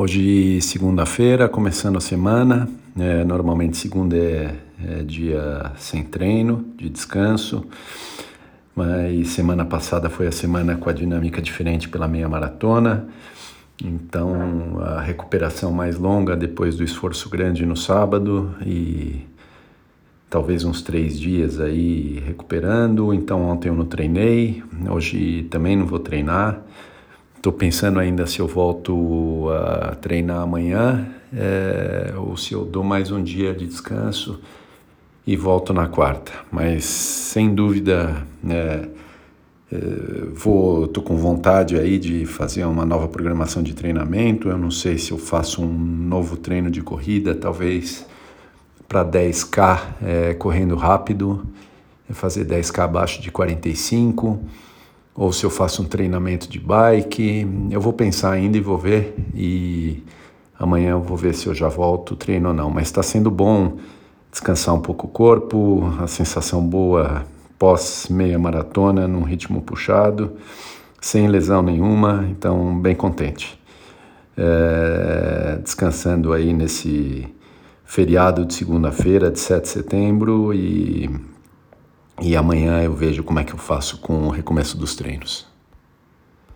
Hoje, segunda-feira, começando a semana. É, normalmente, segunda é, é, dia sem treino, de descanso. Mas semana passada foi a semana com a dinâmica diferente pela meia maratona. Então, a recuperação mais longa depois do esforço grande no sábado e talvez uns três dias aí recuperando. Então, ontem eu não treinei, hoje também não vou treinar. Estou pensando ainda se eu volto a treinar amanhã é, ou se eu dou mais um dia de descanso e volto na quarta. Mas sem dúvida, é, é, vou, tô com vontade aí de fazer uma nova programação de treinamento. Eu não sei se eu faço um novo treino de corrida, talvez para 10k é, correndo rápido, fazer 10k abaixo de 45 ou se eu faço um treinamento de bike. Eu vou pensar ainda e vou ver. E amanhã eu vou ver se eu já volto treino ou não. Mas está sendo bom descansar um pouco o corpo, a sensação boa pós meia maratona num ritmo puxado, sem lesão nenhuma. Então bem contente. É, descansando aí nesse feriado de segunda-feira, de 7 de setembro e e amanhã eu vejo como é que eu faço com o recomeço dos treinos.